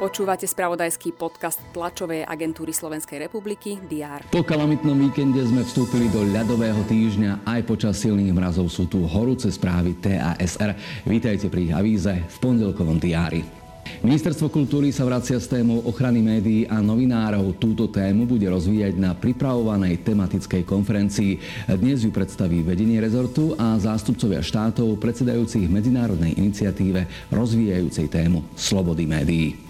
Počúvate spravodajský podcast tlačovej agentúry Slovenskej republiky DR. Po kalamitnom víkende sme vstúpili do ľadového týždňa. Aj počas silných mrazov sú tu horúce správy TASR. Vítajte pri ich avíze v pondelkovom diári. Ministerstvo kultúry sa vracia s témou ochrany médií a novinárov. Túto tému bude rozvíjať na pripravovanej tematickej konferencii. Dnes ju predstaví vedenie rezortu a zástupcovia štátov predsedajúcich medzinárodnej iniciatíve rozvíjajúcej tému slobody médií.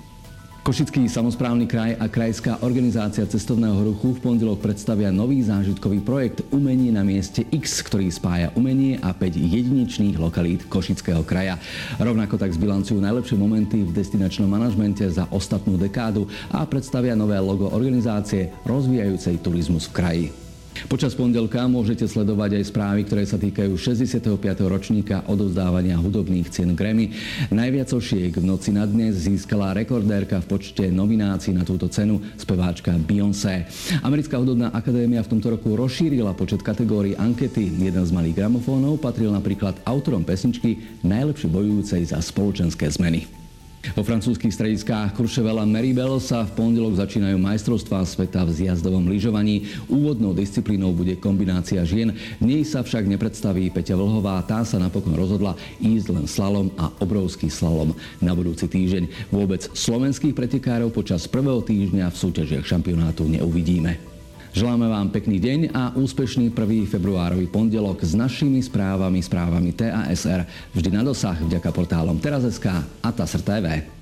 Košický samozprávny kraj a Krajská organizácia cestovného ruchu v pondelok predstavia nový zážitkový projekt Umenie na mieste X, ktorý spája umenie a 5 jedinečných lokalít Košického kraja. Rovnako tak zbilancujú najlepšie momenty v destinačnom manažmente za ostatnú dekádu a predstavia nové logo organizácie rozvíjajúcej turizmus v kraji. Počas pondelka môžete sledovať aj správy, ktoré sa týkajú 65. ročníka odovzdávania hudobných cien Grammy. Najviac ošiek v noci na dnes získala rekordérka v počte nominácií na túto cenu, speváčka Beyoncé. Americká hudobná akadémia v tomto roku rozšírila počet kategórií ankety. Jeden z malých gramofónov patril napríklad autorom pesničky najlepšie bojujúcej za spoločenské zmeny. Vo francúzských strediskách Courchevel a Meribel sa v pondelok začínajú majstrovstvá sveta v zjazdovom lyžovaní. Úvodnou disciplínou bude kombinácia žien. V nej sa však nepredstaví Peťa Vlhová. Tá sa napokon rozhodla ísť len slalom a obrovský slalom na budúci týždeň. Vôbec slovenských pretekárov počas prvého týždňa v súťažiach šampionátu neuvidíme. Želáme vám pekný deň a úspešný 1. februárový pondelok s našimi správami, správami TASR vždy na dosah vďaka portálom Teraz.sk a TASR TV.